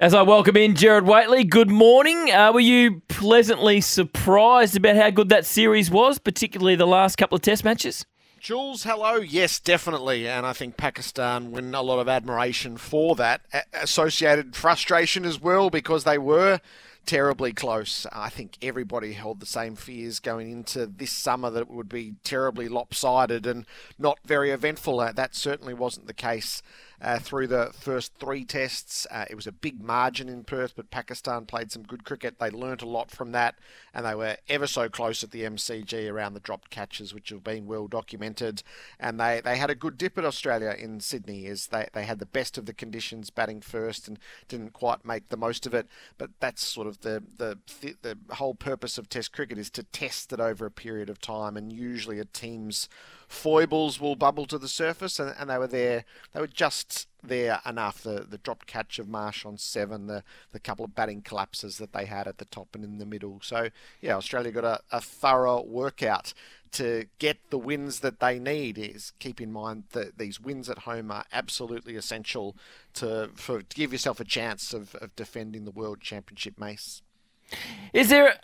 As I welcome in Gerard Whateley, good morning. Uh, were you pleasantly surprised about how good that series was, particularly the last couple of Test matches? Jules, hello. Yes, definitely. And I think Pakistan win a lot of admiration for that. associated frustration as well because they were terribly close. I think everybody held the same fears going into this summer that it would be terribly lopsided and not very eventful. Uh, that certainly wasn't the case uh, through the first three tests. Uh, it was a big margin in Perth, but Pakistan played some good cricket. They learnt a lot from that, and they were ever so close at the MCG around the dropped catches, which have been well documented. And they, they had a good dip at Australia in Sydney, as they, they had the best of the conditions batting first and didn't quite make the most of it. But that's sort of the, the, the whole purpose of Test cricket is to test it over a period of time, and usually a team's foibles will bubble to the surface, and, and they were there. They were just there enough. The the dropped catch of Marsh on seven, the the couple of batting collapses that they had at the top and in the middle. So yeah, Australia got a, a thorough workout to get the wins that they need is keep in mind that these wins at home are absolutely essential to for to give yourself a chance of, of defending the world championship mace. Is there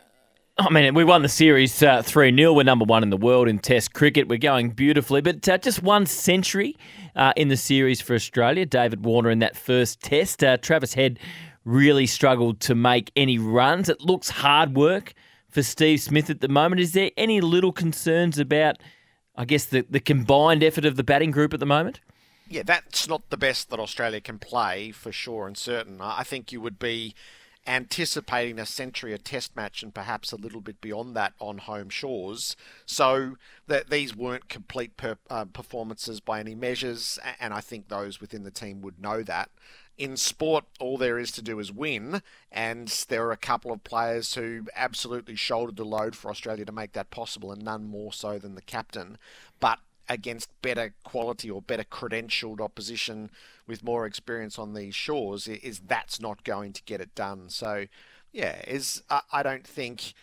I mean, we won the series uh, 3 uh, 0. We're number one in the world in Test cricket. We're going beautifully. But uh, just one century uh, in the series for Australia. David Warner in that first Test. Uh, Travis Head really struggled to make any runs. It looks hard work for Steve Smith at the moment. Is there any little concerns about, I guess, the, the combined effort of the batting group at the moment? Yeah, that's not the best that Australia can play for sure and certain. I think you would be anticipating a century, a test match, and perhaps a little bit beyond that on home shores. So that these weren't complete per, uh, performances by any measures, and I think those within the team would know that. In sport, all there is to do is win, and there are a couple of players who absolutely shouldered the load for Australia to make that possible, and none more so than the captain. But against better quality or better credentialed opposition with more experience on these shores is that's not going to get it done. So, yeah, is I don't think.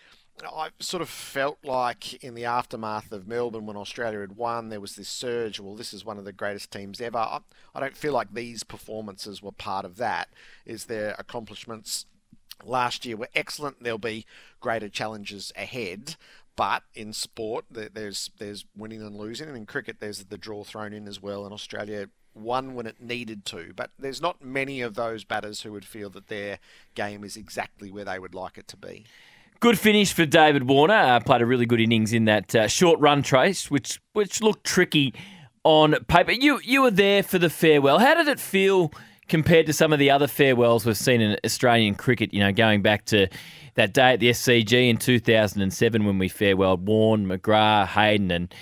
I sort of felt like in the aftermath of Melbourne when Australia had won, there was this surge. Well, this is one of the greatest teams ever. I, I don't feel like these performances were part of that. Is their accomplishments last year were excellent. There'll be greater challenges ahead. But in sport, there's there's winning and losing, and in cricket, there's the draw thrown in as well. And Australia won when it needed to, but there's not many of those batters who would feel that their game is exactly where they would like it to be. Good finish for David Warner. Uh, played a really good innings in that uh, short run trace, which which looked tricky on paper. You you were there for the farewell. How did it feel compared to some of the other farewells we've seen in Australian cricket? You know, going back to that day at the SCG in 2007 when we farewelled Warne, McGrath, Hayden, and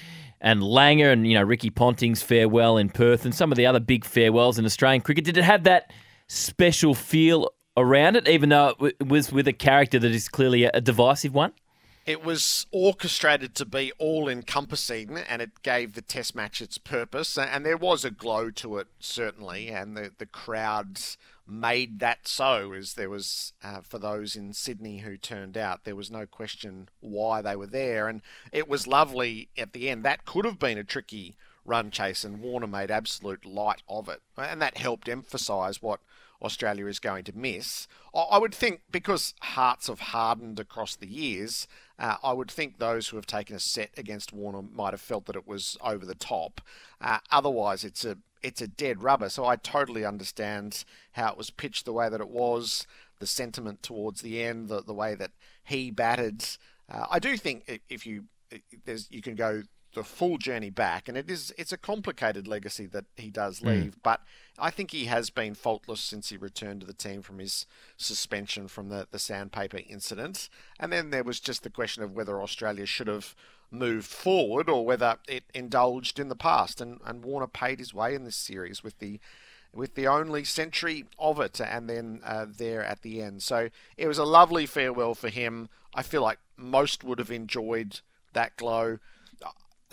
and Langer, and you know Ricky Ponting's farewell in Perth, and some of the other big farewells in Australian cricket. Did it have that special feel around it, even though it was with a character that is clearly a divisive one? It was orchestrated to be all encompassing and it gave the test match its purpose. And there was a glow to it, certainly. And the, the crowds made that so as there was uh, for those in Sydney who turned out there was no question why they were there and it was lovely at the end that could have been a tricky run chase and Warner made absolute light of it and that helped emphasize what Australia is going to miss I would think because hearts have hardened across the years uh, I would think those who have taken a set against Warner might have felt that it was over the top uh, otherwise it's a it's a dead rubber. So I totally understand how it was pitched the way that it was, the sentiment towards the end, the, the way that he batted. Uh, I do think if you there's you can go the full journey back, and it is it's a complicated legacy that he does hmm. leave. Mm. But I think he has been faultless since he returned to the team from his suspension from the the sandpaper incident, and then there was just the question of whether Australia should have moved forward or whether it indulged in the past. And, and Warner paid his way in this series with the with the only century of it, and then uh, there at the end. So it was a lovely farewell for him. I feel like most would have enjoyed that glow.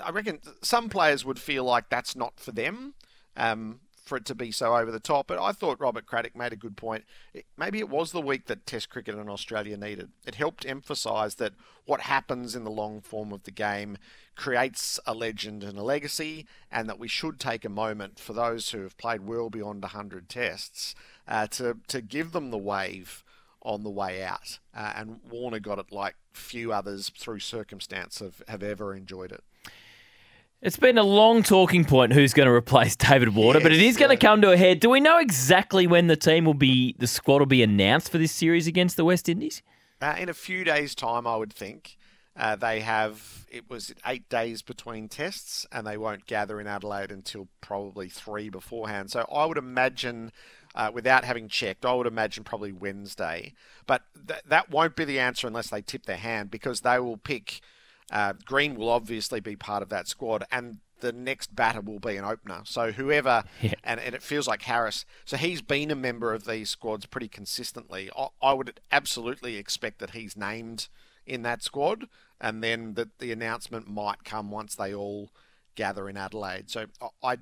I reckon some players would feel like that's not for them. Um, for it to be so over the top. But I thought Robert Craddock made a good point. It, maybe it was the week that Test cricket in Australia needed. It helped emphasise that what happens in the long form of the game creates a legend and a legacy, and that we should take a moment for those who have played well beyond 100 tests uh, to to give them the wave on the way out. Uh, and Warner got it like few others through circumstance have, have ever enjoyed it. It's been a long talking point who's going to replace David Warner, yes, but it is going to come to a head. Do we know exactly when the team will be, the squad will be announced for this series against the West Indies? Uh, in a few days' time, I would think. Uh, they have, it was eight days between tests, and they won't gather in Adelaide until probably three beforehand. So I would imagine uh, without having checked. I would imagine probably Wednesday. But th- that won't be the answer unless they tip their hand because they will pick. Uh, Green will obviously be part of that squad, and the next batter will be an opener. So whoever, yeah. and, and, it feels like Harris. So he's been a member of these squads pretty consistently. I, I would absolutely expect that he's named in that squad, and then that the announcement might come once they all gather in Adelaide. So I, I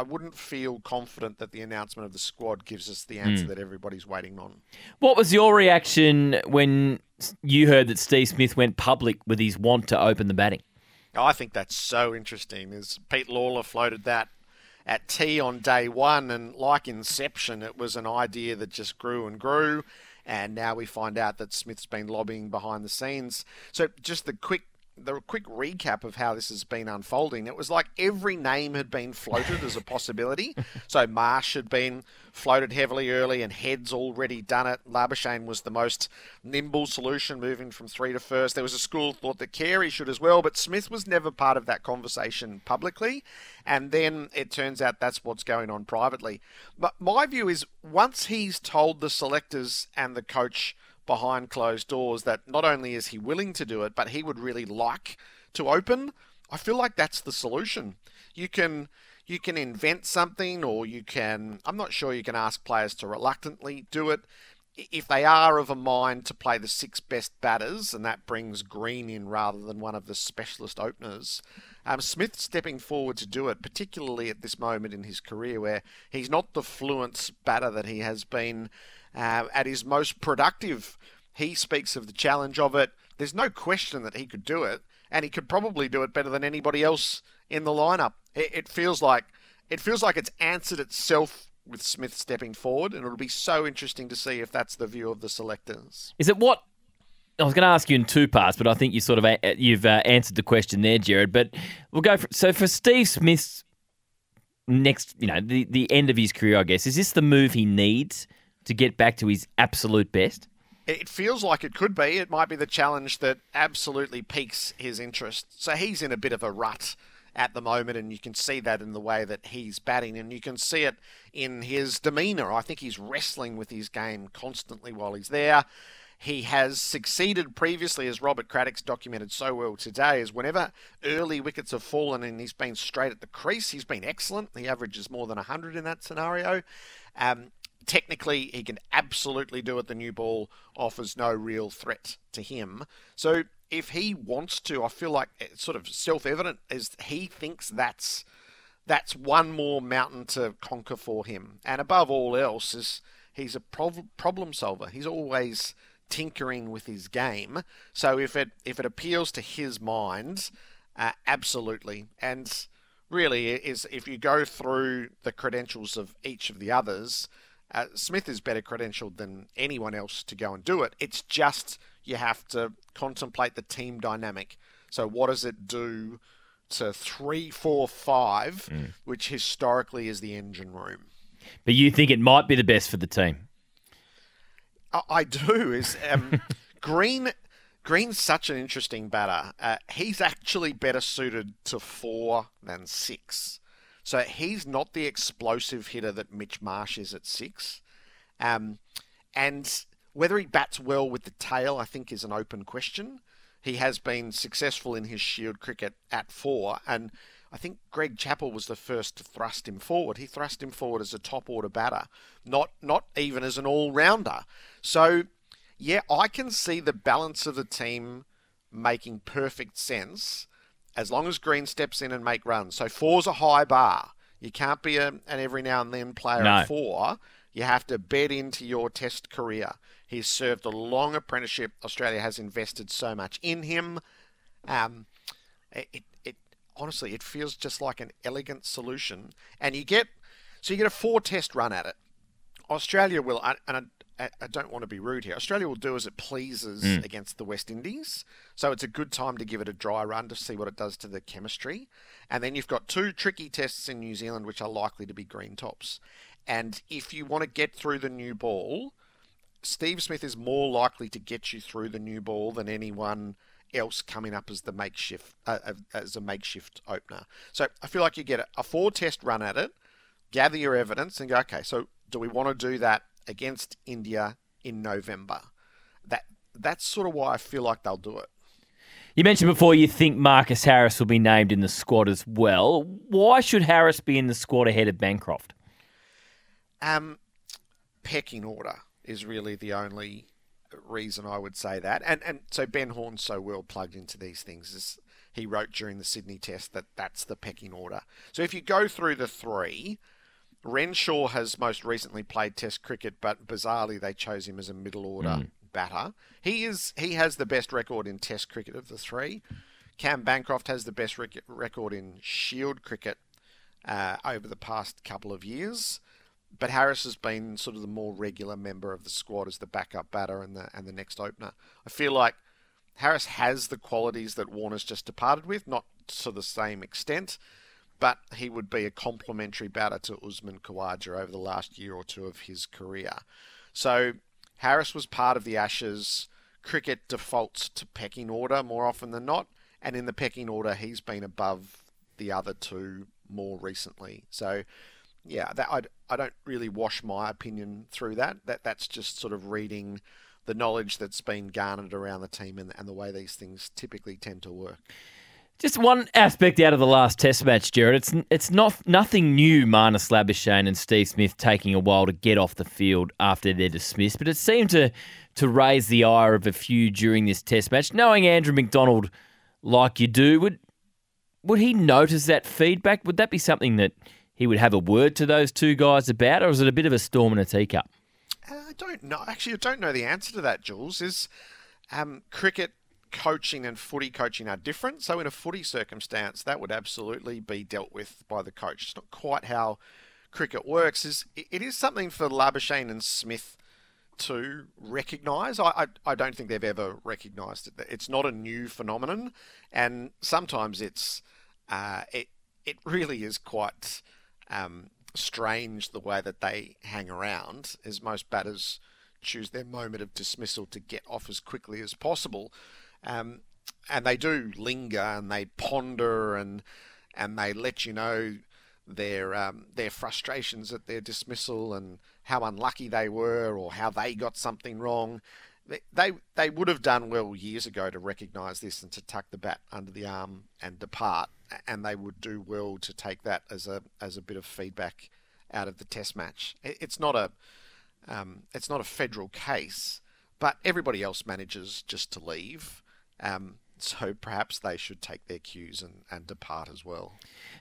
wouldn't feel confident that the announcement of the squad gives us the answer mm. that everybody's waiting on. What was your reaction when you heard that Steve Smith went public with his want to open the batting? I think that's so interesting. As Pete Lalor floated that at tea on day one, and like Inception, it was an idea that just grew and grew. And now we find out that Smith's been lobbying behind the scenes. So, just the quick the quick recap of how this has been unfolding, it was like every name had been floated as a possibility. So Marsh had been floated heavily early, and Head's already done it. Labuschagne was the most nimble solution, moving from three to first. There was a school thought that Carey should as well, but Smith was never part of that conversation publicly. And then it turns out that's what's going on privately. But my view is once he's told the selectors and the coach behind closed doors that not only is he willing to do it, but he would really like to open. I feel like that's the solution. You can you can invent something or you can I'm not sure you can ask players to reluctantly do it. If they are of a mind to play the six best batters, and that brings Green in rather than one of the specialist openers, um, Smith stepping forward to do it, particularly at this moment in his career where he's not the fluent batter that he has been uh, at his most productive. He speaks of the challenge of it. There's no question that he could do it, and he could probably do it better than anybody else in the lineup. It, it feels like it feels like it's answered itself with Smith stepping forward, and it'll be so interesting to see if that's the view of the selectors. Is it what I was going to ask you in two parts, but I think you sort of you've uh, answered the question there, Gerard. But we'll go for, so for Steve Smith's next, you know, the the end of his career, I guess. Is this the move he needs to get back to his absolute best? It feels like it could be. It might be the challenge that absolutely piques his interest. So he's in a bit of a rut at the moment, and you can see that in the way that he's batting, and you can see it in his demeanour. I think he's wrestling with his game constantly while he's there. He has succeeded previously, as Robert Craddock's documented so well today, is whenever early wickets have fallen and he's been straight at the crease, he's been excellent. He averages more than 100 in that scenario. Um, technically he can absolutely do it. The new ball offers no real threat to him. So if he wants to, I feel like it's sort of self-evident is he thinks that's that's one more mountain to conquer for him. And above all else, is he's a problem solver. He's always tinkering with his game. So if it if it appeals to his mind, uh, absolutely. And really, is if you go through the credentials of each of the others, uh, Smith is better credentialed than anyone else to go and do it. It's just you have to contemplate the team dynamic. So, what does it do to three, four, five, mm. which historically is the engine room? But you think it might be the best for the team? I, I do. Is um, Green? Green's such an interesting batter. Uh, he's actually better suited to four than six. So he's not the explosive hitter that Mitch Marsh is at six. Um, and whether he bats well with the tail, I think, is an open question. He has been successful in his Shield cricket at four, and I think Greg Chappell was the first to thrust him forward. He thrust him forward as a top order batter, not not even as an all rounder. So, yeah, I can see the balance of the team making perfect sense as long as Green steps in and make runs. So four's a high bar. You can't be a, an every now and then player no. at four. You have to bet into your test career. He's served a long apprenticeship. Australia has invested so much in him. Um, it, it honestly, it feels just like an elegant solution. And you get so you get a four test run at it. Australia will, and I, don't want to be rude here. Australia will do as it pleases mm. against the West Indies, so it's a good time to give it a dry run to see what it does to the chemistry. And then you've got two tricky tests in New Zealand, which are likely to be green tops. And if you want to get through the new ball, Steve Smith is more likely to get you through the new ball than anyone else coming up as the makeshift uh, as a makeshift opener. So I feel like you get a four test run at it, gather your evidence, and go, okay, so do we want to do that against India in November? That that's sort of why I feel like they'll do it. You mentioned before you think Marcus Harris will be named in the squad as well. Why should Harris be in the squad ahead of Bancroft? Um, pecking order is really the only reason I would say that. And and so Ben Horne's so well plugged into these things as he wrote during the Sydney test that that's the pecking order. So if you go through the three, Renshaw has most recently played Test cricket, but bizarrely they chose him as a middle order mm. batter. He is he has the best record in Test cricket of the three. Cam Bancroft has the best rec- record in Shield cricket uh, over the past couple of years but Harris has been sort of the more regular member of the squad as the backup batter and the and the next opener. I feel like Harris has the qualities that Warner's just departed with, not to the same extent, but he would be a complementary batter to Usman Khawaja over the last year or two of his career. So Harris was part of the Ashes. Cricket defaults to pecking order more often than not, and in the pecking order, he's been above the other two more recently. So yeah, that I, I don't really wash my opinion through that. That that's just sort of reading the knowledge that's been garnered around the team and, and the way these things typically tend to work. Just one aspect out of the last Test match, Gerard. It's it's not nothing new. Marnus Labuschagne and Steve Smith taking a while to get off the field after they're dismissed, but it seemed to to raise the ire of a few during this Test match. Knowing Andrew McDonald like you do, would would he notice that feedback? Would that be something that he would have a word to those two guys about, or is it a bit of a storm in a teacup? Uh, I don't know. Actually, I don't know the answer to that, Jules. Is um, cricket coaching and footy coaching are different. So in a footy circumstance, that would absolutely be dealt with by the coach. It's not quite how cricket works. Is it is something for Labuschagne and Smith to recognise. I, I, I don't think they've ever recognised it. It's not a new phenomenon, and sometimes it's uh, it it really is quite um, strange the way that they hang around, as most batters choose their moment of dismissal to get off as quickly as possible. Um, and they do linger and they ponder and and they let you know their um, their frustrations at their dismissal and how unlucky they were or how they got something wrong. They, they they would have done well years ago to recognise this and to tuck the bat under the arm and depart and they would do well to take that as a as a bit of feedback out of the test match. It's not a um, it's not a federal case, but everybody else manages just to leave. Um, so perhaps they should take their cues and, and depart as well.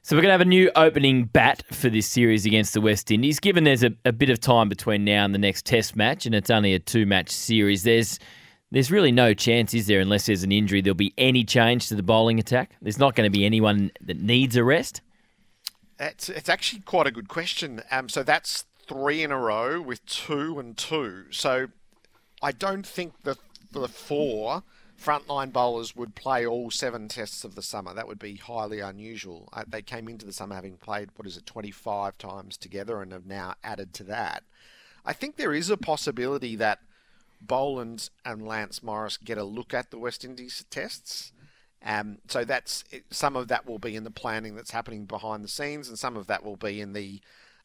So we're going to have a new opening bat for this series against the West Indies. Given there's a, a bit of time between now and the next Test match, and it's only a two-match series, there's there's really no chance, is there, unless there's an injury, there'll be any change to the bowling attack? There's not going to be anyone that needs a rest? It's, it's actually quite a good question. Um, so that's three in a row with two and two. So I don't think that the four frontline bowlers would play all seven tests of the summer. That would be highly unusual. Uh, they came into the summer having played, what is it, 25 times together and have now added to that. I think there is a possibility that Boland and Lance Morris get a look at the West Indies tests. Um, so that's some of that will be in the planning that's happening behind the scenes, and some of that will be in the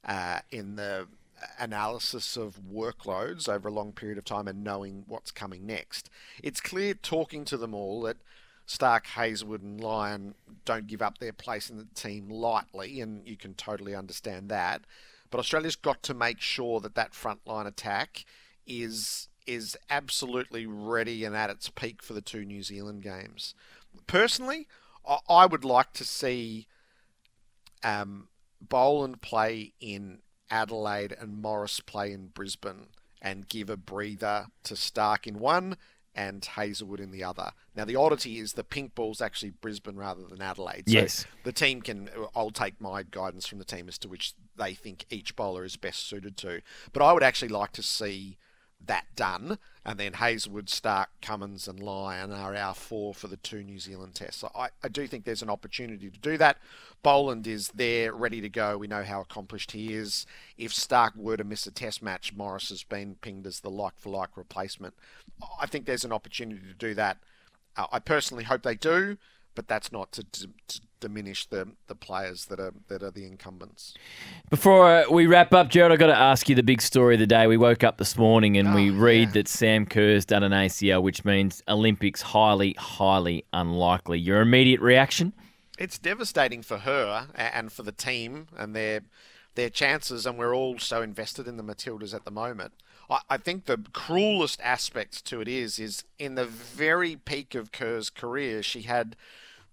uh, in the analysis of workloads over a long period of time and knowing what's coming next. It's clear talking to them all that Stark, Hazlewood, and Lyon don't give up their place in the team lightly, and you can totally understand that. But Australia's got to make sure that that frontline attack is is absolutely ready and at its peak for the two New Zealand games. Personally, I would like to see um, Boland play in Adelaide and Morris play in Brisbane and give a breather to Stark in one and Hazlewood in the other. Now the oddity is the pink ball's actually Brisbane rather than Adelaide. So yes. the team can I'll take my guidance from the team as to which they think each bowler is best suited to. But I would actually like to see that done, and then Hazlewood, Stark, Cummins, and Lyon are our four for the two New Zealand tests. So I, I do think there's an opportunity to do that. Boland is there, ready to go. We know how accomplished he is. If Stark were to miss a test match, Morris has been pinged as the like for like replacement. I think there's an opportunity to do that. Uh, I personally hope they do but that's not to, to, to, diminish the, the players that are that are the incumbents. Before uh, we wrap up, Gerard, I've got to ask you the big story of the day. We woke up this morning and oh, we read yeah. that Sam Kerr's done an ACL, which means Olympics highly, highly unlikely. Your immediate reaction? It's devastating for her and for the team and their their chances, and we're all so invested in the Matildas at the moment. I, I think the cruelest aspect to it is is in the very peak of Kerr's career, she had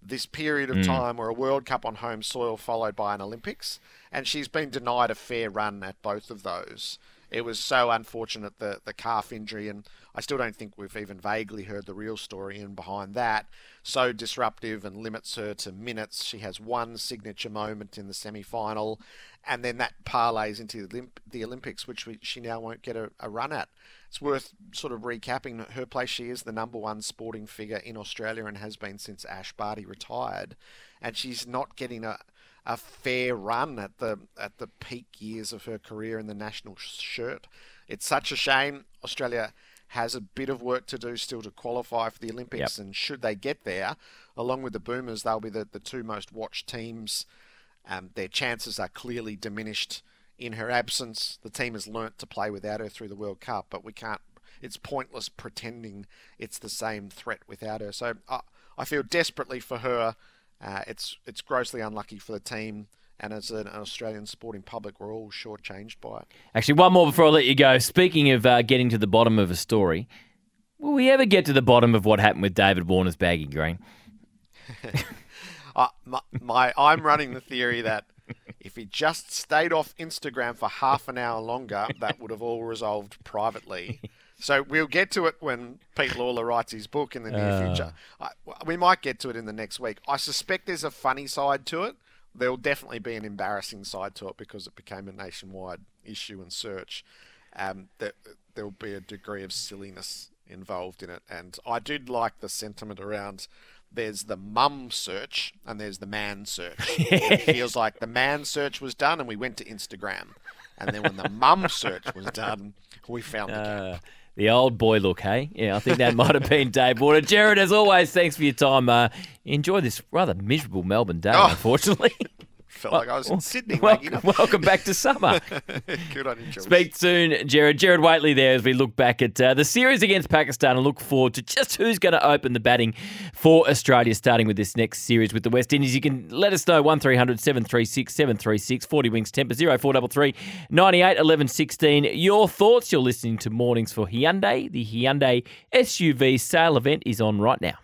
this period of mm. time where a World Cup on home soil followed by an Olympics, and she's been denied a fair run at both of those. It was so unfortunate the the calf injury, and I still don't think we've even vaguely heard the real story. And behind that, so disruptive and limits her to minutes. She has one signature moment in the semi final, and then that parlays into the Olympics, which we, she now won't get a, a run at it's worth sort of recapping her place. She is the number one sporting figure in Australia and has been since Ash Barty retired, and she's not getting a a fair run at the at the peak years of her career in the national shirt. It's such a shame. Australia has a bit of work to do still to qualify for the Olympics, yep. and should they get there, along with the Boomers, they'll be the, the two most watched teams. Um, their chances are clearly diminished in her absence. The team has learnt to play without her through the World Cup, but we can't. It's pointless pretending it's the same threat without her. So uh, I feel desperately for her. Uh, it's it's grossly unlucky for the team. And as an Australian sporting public, we're all shortchanged by it. Actually, one more before I let you go. Speaking of uh, getting to the bottom of a story, will we ever get to the bottom of what happened with David Warner's baggy green? uh, my, my, I'm running the theory that if he just stayed off Instagram for half an hour longer, that would have all resolved privately. So we'll get to it when Pete Lalor writes his book in the near uh. future. I, we might get to it in the next week. I suspect there's a funny side to it. There'll definitely be an embarrassing side to it because it became a nationwide issue and search. Um, that there'll be a degree of silliness involved in it, and I did like the sentiment around there's the mum search and there's the man search. it feels like the man search was done and we went to Instagram. And then when the mum search was done, we found the uh, The old boy look, hey? Yeah, I think that might have been Dave Warner. Gerard, as always, thanks for your time. Uh, enjoy this rather miserable Melbourne day, oh. unfortunately. felt well, like I was in Sydney. Welcome, welcome back to summer. Good on you, Jules. Speak soon, Gerard. Gerard Whateley there as we look back at uh, the series against Pakistan and look forward to just who's going to open the batting for Australia, starting with this next series with the West Indies. You can let us know 1300 736 736 40 wings temper 0433 98 11 16. Your thoughts. You're listening to Mornings for Hyundai. The Hyundai SUV sale event is on right now.